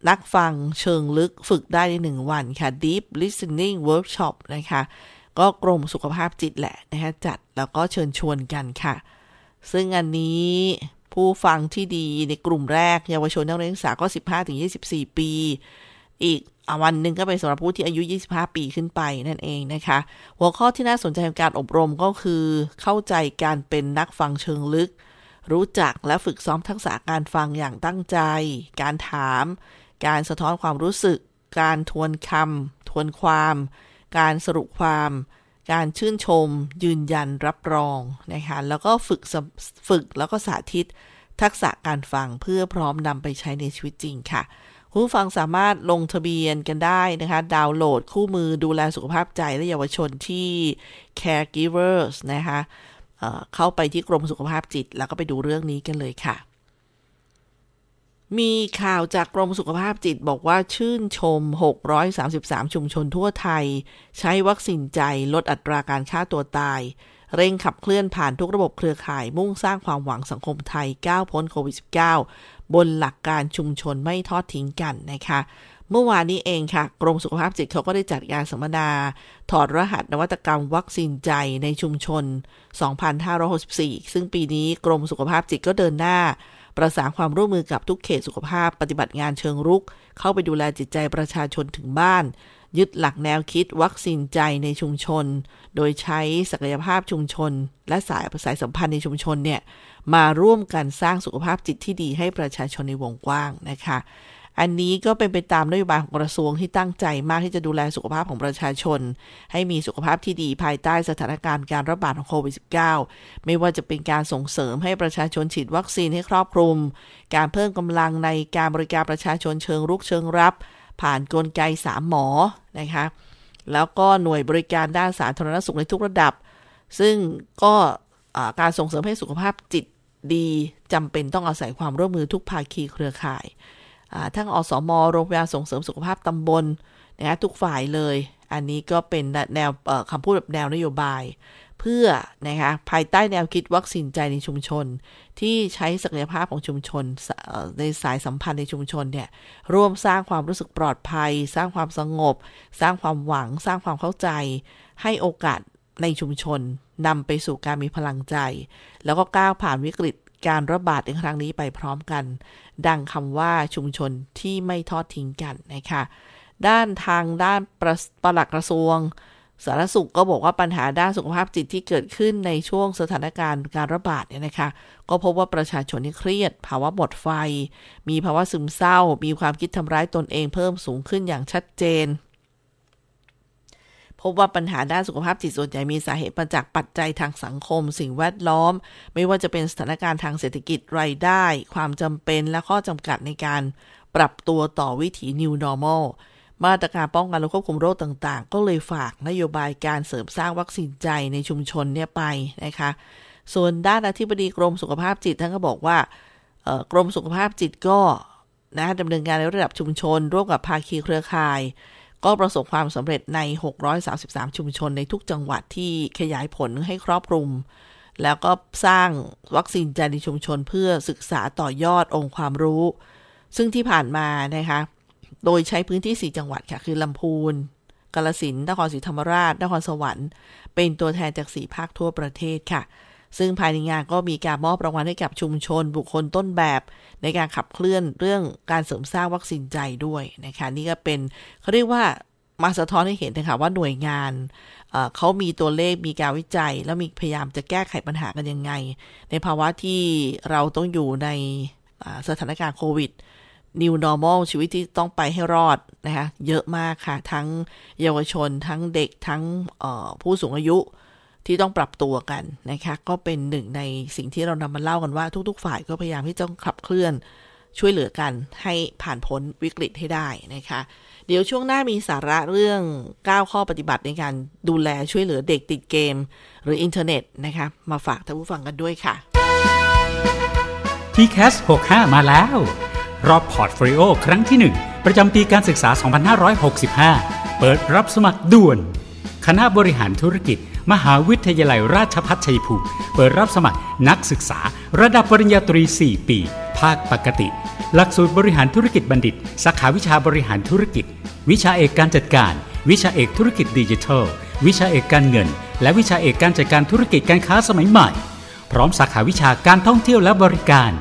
นักฟังเชิงลึกฝึกได้ในหนึ่งวันค่ะ Deep Listening Workshop นะคะ ก็กรมสุขภาพจิตแหละนะคะจัดแล้วก็เชิญชวนกันค่ะ ซึ่งอันนี้ผู้ฟังที่ดีในกลุ่มแรกเยาวชนนักเรียนศึกษาก็ 15-24 ปี อีกวันหนึ่งก็เป็นสำหรับผู้ที่อายุ 25 ปีขึ้นไปนั่นเองนะคะ หัวข้อที่น่าสนใจของการอบรมก็คือ เข้าใจการเป็นนักฟังเชิงลึก รู้จักและฝึกซ้อมทักษะการฟังอย่างตั้งใจ การถาม การสะท้อนความรู้สึก การทวนคำทวนความ การสรุปความ การชื่นชม ยืนยันรับรองนะคะแล้วก็ฝึกฝึกแล้วก็สาธิตทักษะการฟังเพื่อพร้อมนำไปใช้ในชีวิตจริงค่ะ ผู้ฟังสามารถลงทะเบียนกันได้นะคะ ดาวน์โหลดคู่มือดูแลสุขภาพใจและเยาวชนที่ Caregivers นะคะเเข้าไปที่กรมสุขภาพจิต แล้วก็ไปดูเรื่องนี้กันเลยค่ะ มีข่าวจากกรมสุขภาพจิตบอกว่าชื่นชม 633 ชุมชนทั่วไทย ใช้วัคซีนใจลดอัตราการฆ่าตัวตาย เร่งขับเคลื่อนผ่านทุกระบบเครือข่ายมุ่งสร้างความหวังสังคมไทยก้าวพ้นโควิด -19 บนหลักการชุมชนไม่ทอดทิ้งกันนะคะ เมื่อวานนี้เองค่ะ กรมสุขภาพจิตเขาก็ได้จัดงานสัมมนา ถอดรหัสนวัตกรรมวัคซีนใจในชุมชน 2564 ซึ่งปีนี้กรมสุขภาพจิตก็เดินหน้า ประสานความร่วมมือกับทุกเขตสุขภาพปฏิบัติงานเชิงรุก เข้าไปดูแลจิตใจประชาชนถึงบ้าน ยึดหลักแนวคิดวัคซีนใจในชุมชน โดยใช้ศักยภาพชุมชน และสายสายสัมพันธ์ในชุมชนเนี่ยมาร่วมกันสร้างสุขภาพจิตที่ดีให้ประชาชนในวงกว้างนะคะ อันนี้ก็เป็นไปตามนโยบายของกระทรวงที่ตั้งใจมากที่จะดูแลสุขภาพของประชาชน ให้มีสุขภาพที่ดีภายใต้สถานการณ์การระบาดของโควิด -19 ไม่ว่าจะเป็นการส่งเสริมให้ประชาชนฉีดวัคซีนให้ครอบคลุม การเพิ่มกำลังในการบริการประชาชนเชิงรุกเชิงรับ ผ่านนกลไก3หมอนะคะแล้วก็หน่วยบริการด้านสาธารณสุขในทุกระดับ ซึ่งก็การส่งเสริมให้สุขภาพจิตดีจำเป็นต้องอาศัยความร่วมมือทุกภาคีเครือข่ายทั้งอสมโรงพยาบาลส่งเสริมสุขภาพตำบลนะทุกฝ่ายเลย อันนี้ก็เป็นแนวคำพูดแบบแนวนโยบาย เพื่อนะคะภายใต้แนวคิดวัคซีนใจในชุมชน ที่ใช้ศักยภาพของชุมชนในสายสัมพันธ์ในชุมชนเนี่ยร่วมสร้างความรู้สึกปลอดภัย สร้างความสงบ สร้างความหวัง สร้างความเข้าใจ ให้โอกาสในชุมชนนำไปสู่การมีพลังใจ แล้วก็ก้าวผ่านวิกฤตการระบาดในครั้งนี้ไปพร้อมกัน ดังคำว่าชุมชนที่ไม่ทอดทิ้งกันนะคะด้านทางด้านประปลักกระทรวง สารสุขก็บอกว่าปัญหาด้านสุขภาพจิตที่เกิดขึ้นในช่วงสถานการณ์การระบาดเนี่ยนะคะ ก็พบว่าประชาชนที่เครียด ภาวะหมดไฟ มีภาวะซึมเศร้า มีความคิดทำร้ายตนเองเพิ่มสูงขึ้นอย่างชัดเจน พบว่าปัญหาด้านสุขภาพจิตส่วนใหญ่มีสาเหตุมาจากปัจจัยทางสังคม สิ่งแวดล้อม ไม่ว่าจะเป็นสถานการณ์ทางเศรษฐกิจรายได้ ความจำเป็นและข้อจำกัดในการปรับตัวต่อวิถี New Normal มาตรการป้องกันและควบคุมโรคต่างๆ ก็เลยฝากนโยบายการเสริมสร้างวัคซีนใจในชุมชนเนี่ยไปนะคะ ส่วนด้านอธิบดีกรมสุขภาพจิตท่านก็บอกว่ากรมสุขภาพจิตก็นะดำเนินงานในระดับชุมชน ร่วมกับภาคีเครือข่าย ก็ประสบความสำเร็จใน 633 ชุมชนในทุกจังหวัดที่ขยายผลให้ครอบคลุม แล้วก็สร้างวัคซีนใจในชุมชนเพื่อศึกษาต่อยอดองค์ความรู้ ซึ่งที่ผ่านมานะคะ โดยใช้พื้นที่ 4 จังหวัดค่ะ คือลำพูนกาลสินธุ์นครศรีธรรมราช นครสวรรค์ เป็นตัวแทนจาก4ภาคทั่วประเทศค่ะ ซึ่งภายในงานก็มีการมอบรางวัลให้กับชุมชน บุคคลต้นแบบ ในการขับเคลื่อนเรื่องการเสริมสร้างวัคซีนใจด้วยนะคะ นี่ก็เป็นเขาเรียกว่ามาสะท้อนให้เห็นนะคะว่าหน่วยงานเขามีตัวเลขมีการวิจัย แล้วมีพยายามจะแก้ไขปัญหากันยังไง ในภาวะที่เราต้องอยู่ในสถานการณ์โควิด New Normal ชีวิตที่ต้องไปให้รอดนะคะเยอะมากค่ะ ทั้งเยาวชน ทั้งเด็กทั้งผู้สูงอายุที่ต้องปรับตัวกันนะคะก็เป็นหนึ่งในสิ่งที่เรานำมาเล่ากันว่าทุก ๆ ฝ่ายก็พยายามที่จะขับเคลื่อนช่วยเหลือกันให้ผ่านพ้นวิกฤตให้ได้นะคะ เดี๋ยวช่วงหน้ามีสาระเรื่อง 9 ข้อปฏิบัติในการดูแลช่วยเหลือเด็กติดเกม หรืออินเทอร์เน็ตนะคะมาฝากท่านผู้ฟังกันด้วยค่ะ t c a s 65 มาแล้ว รอบ portfolio ครั้งที่ 1 ประจำปีการศึกษา 2565 เปิดรับสมัครด่วน คณะบริหารธุรกิจ มหาวิทยาลัยราชภัฏชัยภูมิเปิดรับสมัครนักศึกษา ระดับปริญญาตรี 4 ปี ภาคปกติ หลักสูตรบริหารธุรกิจบัณฑิต สาขาวิชาบริหารธุรกิจ วิชาเอกการจัดการ วิชาเอกธุรกิจดิจิทัล วิชาเอกการเงิน และวิชาเอกการจัดการธุรกิจการค้าสมัยใหม่ พร้อมสาขาวิชาการท่องเที่ยวและบริการ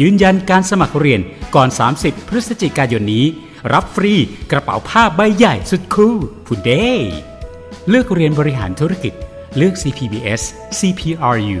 ยืนยันการสมัครเรียนก่อน 30 พฤศจิกายนนี้ รับฟรีกระเป๋าผ้าใบใหญ่สุดคูลผู้เด้เลือกเรียนบริหารธุรกิจ เลือก CPBS CPRU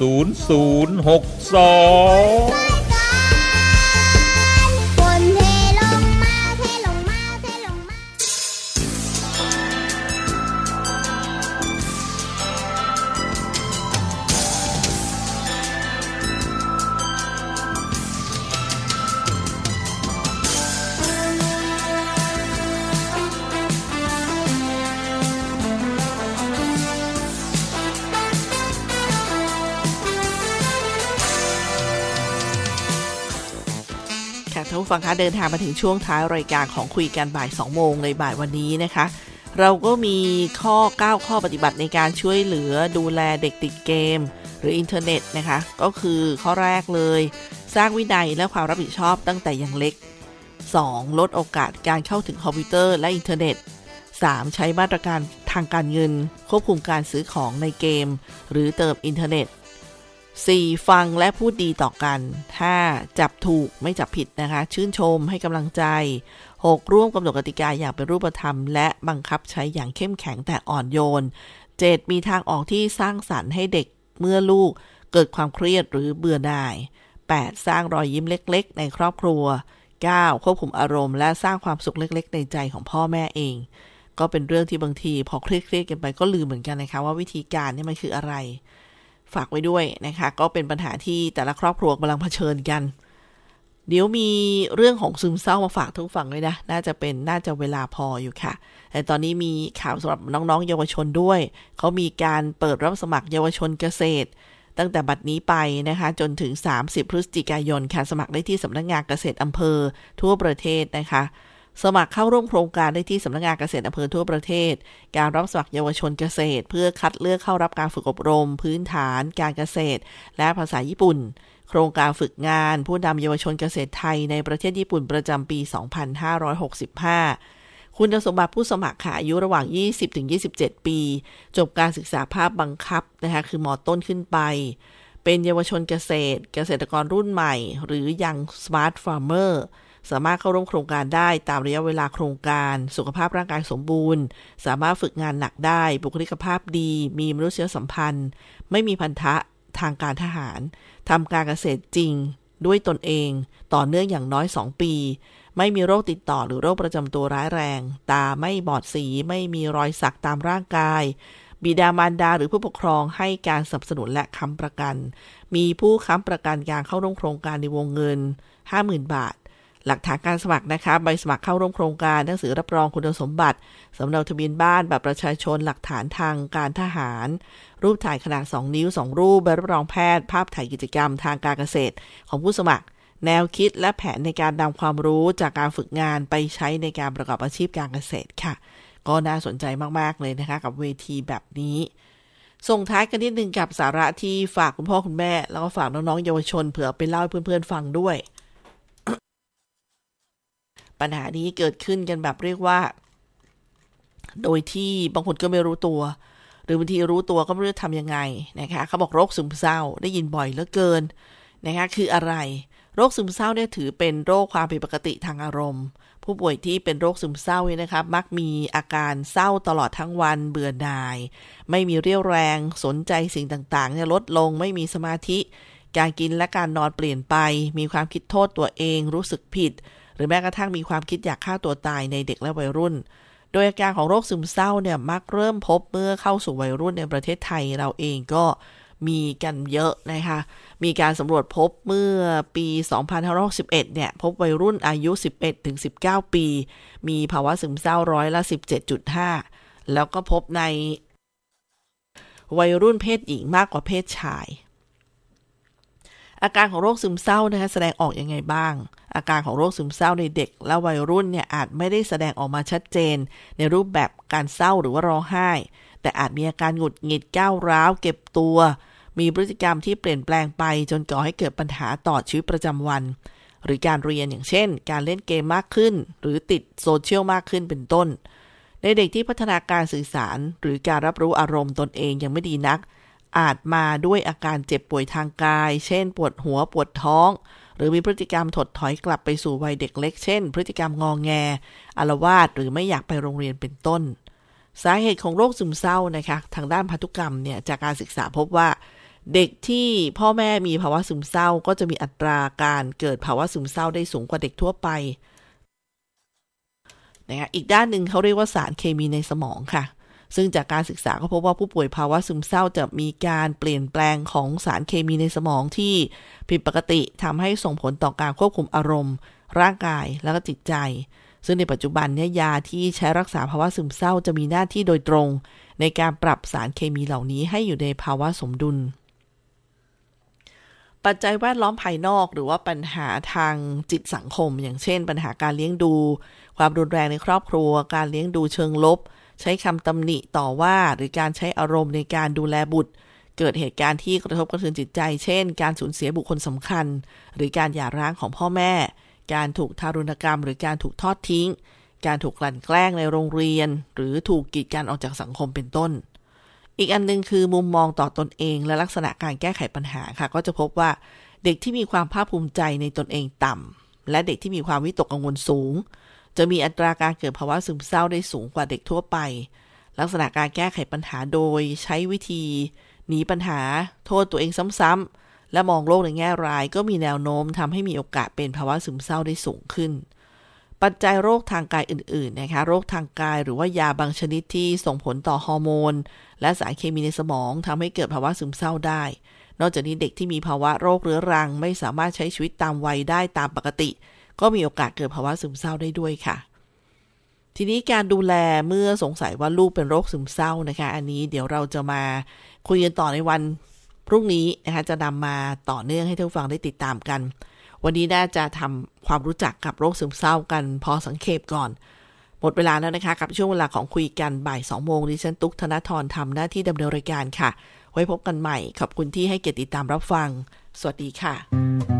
0062 ท่านผู้ฟังคะเดินทางมาถึงช่วงท้ายรายการของคุยกันบ่าย 2 โมงในบ่ายวันนี้นะคะ เราก็มีข้อ 9 ข้อปฏิบัติในการช่วยเหลือดูแลเด็กติดเกม หรืออินเทอร์เน็ตนะคะ ก็คือข้อแรกเลย สร้างวินัยและความรับผิดชอบตั้งแต่ยังเล็ก 2. ลดโอกาสการเข้าถึงคอมพิวเตอร์และอินเทอร์เน็ต 3. ใช้มาตรการทางการเงิน ควบคุมการซื้อของในเกม หรือเติมอินเทอร์เน็ต 4. ฟังและพูดดีต่อกัน 5. จับถูกไม่จับผิดนะคะ ชื่นชมให้กำลังใจ 6. ร่วมกำหนดกติกาอย่างเป็นรูปธรรม และบังคับใช้อย่างเข้มแข็งแต่อ่อนโยน 7. มีทางออกที่สร้างสรรค์ให้เด็กเมื่อลูกเกิดความเครียดหรือเบื่อหน่าย 8. สร้างรอยยิ้มเล็ก ๆ ในครอบครัว 9. ควบคุมอารมณ์และสร้างความสุขเล็ก ๆ ในใจของพ่อแม่เอง ก็เป็นเรื่องที่บางที พอเครียดๆกันไปก็ลืมเหมือนกันนะคะว่าวิธีการนี่มันคืออะไร ฝากไว้ด้วยนะคะ ก็เป็นปัญหาที่แต่ละครอบครัวกำลังเผชิญกัน เดี๋ยวมีเรื่องของซึมเศร้ามาฝากทุกฝั่งเลยนะ น่าจะเป็นน่าจะเวลาพออยู่ค่ะ แต่ตอนนี้มีข่าวสำหรับน้องๆ เยาวชนด้วย เขามีการเปิดรับสมัครเยาวชนเกษตร ตั้งแต่บัดนี้ไปนะคะ จนถึง 30 พฤศจิกายนค่ะ สมัครได้ที่สำนักงานเกษตรอำเภอทั่วประเทศนะคะ สมัครเข้าร่วมโครงการได้ที่สำนักงานเกษตรอำเภอทั่วประเทศ การรับสมัครเยาวชนเกษตร เพื่อคัดเลือกเข้ารับการฝึกอบรม พื้นฐาน การเกษตร และภาษาญี่ปุ่น โครงการฝึกงาน ผู้นำเยาวชนเกษตรไทยในประเทศญี่ปุ่นประจำปี 2565คุณสมบัติผู้สมัครค่ะอายุระหว่าง 20-27 ปี จบการศึกษาภาพบังคับนะคะคือมอต้นขึ้นไป เป็นเยาวชนเกษตร เกษตรกรรุ่นใหม่ หรือยัง Smart Farmer สามารถเข้าร่วมโครงการได้ตามระยะเวลาโครงการ สุขภาพร่างกายสมบูรณ์ สามารถฝึกงานหนักได้ บุคลิกภาพดี มีมนุษยสัมพันธ์ ไม่มีพันธะทางการทหารทำการเกษตรจริง ด้วยตนเอง ต่อเนื่องอย่างน้อย 2 ปี ไม่มีโรคติดต่อหรือโรคประจำตัวร้ายแรง ตาไม่บอดสี ไม่มีรอยสักตามร่างกาย บิดามารดาหรือผู้ปกครองให้การสนับสนุนและค้ำประกัน มีผู้ค้ำประกันการเข้าร่วมโครงการในวงเงิน 50,000 บาท หลักฐานการสมัครนะคะ ใบสมัครเข้าร่วมโครงการหนังสือรับรองคุณสมบัติสำเนาทะเบียนบ้านบัตรประชาชนหลักฐานทางการทหาร รูปถ่ายขนาด 2 นิ้ว 2 รูปใบรับรองแพทย์ ภาพถ่ายกิจกรรมทางการเกษตรของผู้สมัคร แนวคิดและแผนในการนำความรู้จากการฝึกงานไปใช้ในการประกอบอาชีพการเกษตรค่ะ ก็น่าสนใจมากๆเลยนะคะ กับเวทีแบบนี้ส่งท้ายกันนิดนึงกับสาระที่ฝากคุณพ่อคุณแม่ แล้วก็ฝากน้องๆเยาวชนเผื่อไปเล่าให้เพื่อนๆฟังด้วย ปัญหานี้เกิดขึ้นกันแบบเรียกว่า โดยที่บางคนก็ไม่รู้ตัว หรือบางทีรู้ตัวก็ไม่รู้จะทำยังไงนะคะเขาบอกโรคซึมเศร้าได้ยินบ่อยเหลือเกินนะคะคืออะไร โรคซึมเศร้าเนี่ยถือเป็นโรคความผิดปกติทางอารมณ์ ผู้ป่วยที่เป็นโรคซึมเศร้าเนี่ยนะครับมักมีอาการเศร้าตลอดทั้งวันเบื่อหน่าย ไม่มีเรี่ยวแรงสนใจสิ่งต่างๆเนี่ยลดลงไม่มีสมาธิ การกินและการนอนเปลี่ยนไป มีความคิดโทษตัวเองรู้สึกผิด รือแม้กระทั่งมีความคิดอยากฆ่าตัวตายในเด็กและวัยรุ่น โดยอาการของโรคซึมเศร้าเนี่ยมักเริ่มพบเมื่อเข้าสู่วัยรุ่นในประเทศไทยเราเองก็มีกันเยอะนะคะ มีการสำรวจพบเมื่อปี 2561 เนี่ย พบวัยรุ่นอายุ 11-19 ปี มีภาวะซึมเศร้าร้อยละ 17.5 แล้วก็พบในวัยรุ่นเพศหญิงมากกว่าเพศชาย อาการของโรคซึมเศร้านะคะแสดงออกยังไงบ้าง อาการของโรคซึมเศร้าในเด็กและวัยรุ่นเนี่ยอาจไม่ได้แสดงออกมาชัดเจน ในรูปแบบการเศร้าหรือว่าร้องไห้ แต่อาจมีอาการหงุดหงิดก้าวร้าวเก็บตัว มีพฤติกรรมที่เปลี่ยนแปลงไปจนก่อให้เกิดปัญหาต่อชีวิตประจำวัน หรือการเรียนอย่างเช่น การเล่นเกมมากขึ้น หรือติดโซเชียลมากขึ้นเป็นต้นในเด็กที่พัฒนาการสื่อสาร หรือการรับรู้อารมณ์ตนเองยังไม่ดีนัก อาจมาด้วยอาการเจ็บป่วยทางกาย เช่น ปวดหัวปวดท้อง หรือมีพฤติกรรมถดถอยกลับไปสู่วัยเด็กเล็ก เช่น พฤติกรรมงองแงอารวาสหรือไม่อยากไปโรงเรียนเป็นต้น สาเหตุของโรคซึมเศร้านะคะ ทางด้านพันธุกรรมเนี่ยจากการศึกษาพบว่า เด็กที่พ่อแม่มีภาวะซึมเศร้า ก็จะมีอัตราการเกิดภาวะซึมเศร้าได้สูงกว่าเด็กทั่วไปนะคะอีกด้านหนึ่งเขาเรียกว่าสารเคมีในสมองค่ะ ซึ่งจากการศึกษาก็พบว่าผู้ป่วยภาวะซึมเศร้าจะมีการเปลี่ยนแปลงของสารเคมีในสมองที่ผิดปกติทำให้ส่งผลต่อการควบคุมอารมณ์ ร่างกายแล้วก็จิตใจ ซึ่งในปัจจุบันเนี่ยยาที่ใช้รักษาภาวะซึมเศร้าจะมีหน้าที่โดยตรง ในการปรับสารเคมีเหล่านี้ให้อยู่ในภาวะสมดุลปัจจัยแวดล้อมภายนอกหรือว่าปัญหาทางจิตสังคม อย่างเช่น ปัญหาการเลี้ยงดู ความรุนแรงในครอบครัว การเลี้ยงดูเชิงลบ ใช้คำตำหนิต่อว่า หรือการใช้อารมณ์ในการดูแลบุตร เกิดเหตุการณ์ที่กระทบกระเทือนจิตใจ เช่น การสูญเสียบุคคลสำคัญ หรือการหย่าร้างของพ่อแม่ การถูกทารุณกรรม หรือการถูกทอดทิ้ง การถูกกลั่นแกล้งในโรงเรียน หรือถูกกีดกันออกจากสังคมเป็นต้น อีกอันหนึงคือมุมมองต่อตนเองและลักษณะการแก้ไขปัญหาค่ะ ก็จะพบว่าเด็กที่มีความภาคภูมิใจในตนเองต่ำและเด็กที่มีความวิตกกังวลสูง จะมีอัตราการเกิดภาวะซึมเศร้าได้สูงกว่าเด็กทั่วไป ลักษณะการแก้ไขปัญหาโดยใช้วิธี หนีปัญหา โทษตัวเองซ้ำๆและมองโลกในแง่ร้ายก็มีแนวโน้มทำให้มีโอกาสเป็นภาวะซึมเศร้าได้สูงขึ้น ปัจจัยโรคทางกายอื่นๆนะคะโรคทางกายหรือว่ายาบางชนิดที่ส่งผลต่อฮอร์โมน และสารเคมีในสมองทำให้เกิดภาวะซึมเศร้าได้ นอกจากนี้เด็กที่มีภาวะโรคเรื้อรัง ไม่สามารถใช้ชีวิตตามวัยได้ตามปกติ ก็มีโอกาสเกิดภาวะซึมเศร้าได้ด้วยค่ะ ทีนี้การดูแลเมื่อสงสัยว่าลูกเป็นโรคซึมเศร้านะคะ อันนี้เดี๋ยวเราจะมาคุยกันต่อในวันพรุ่งนี้นะคะจะนำมาต่อเนื่องให้ท่านฟังได้ติดตามกัน วันนี้น่าจะทำความรู้จักกับโรคซึมเศร้ากัน พอสังเขปก่อน หมดเวลาแล้วนะคะกับช่วงเวลาของคุยกันบ่าย2โมงดิฉันตุ๊กธนทรทำหน้าที่ดำเนินรายการค่ะ ไว้พบกันใหม่ ขอบคุณที่ให้เกียรติติดตามรับฟัง สวัสดีค่ะ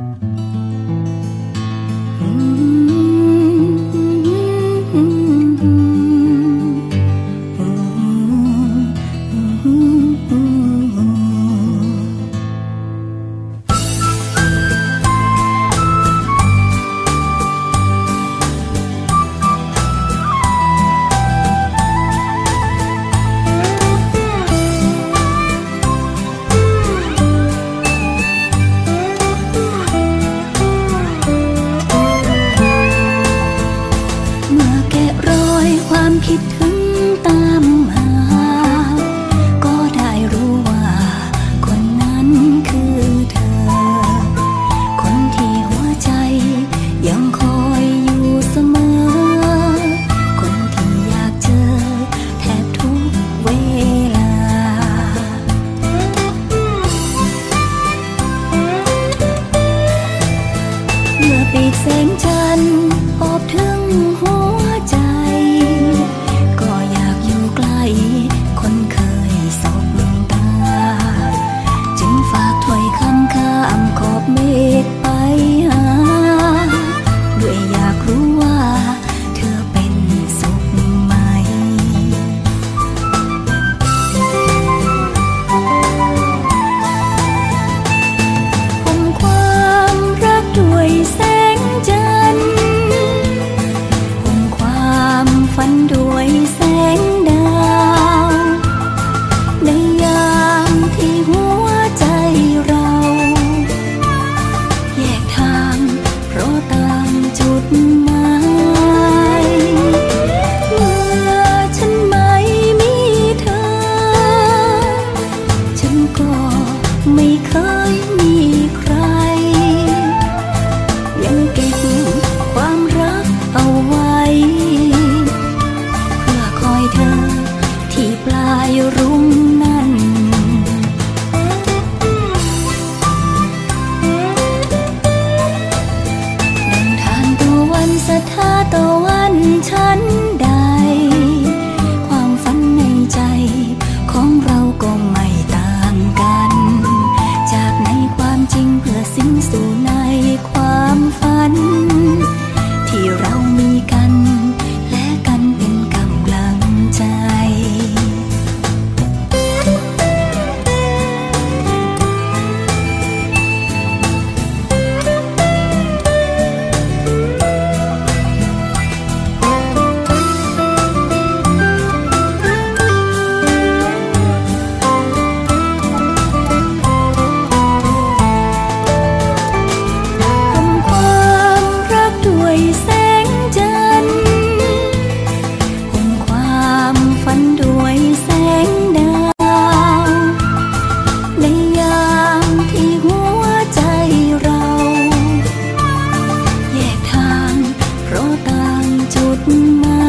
จุดหมาย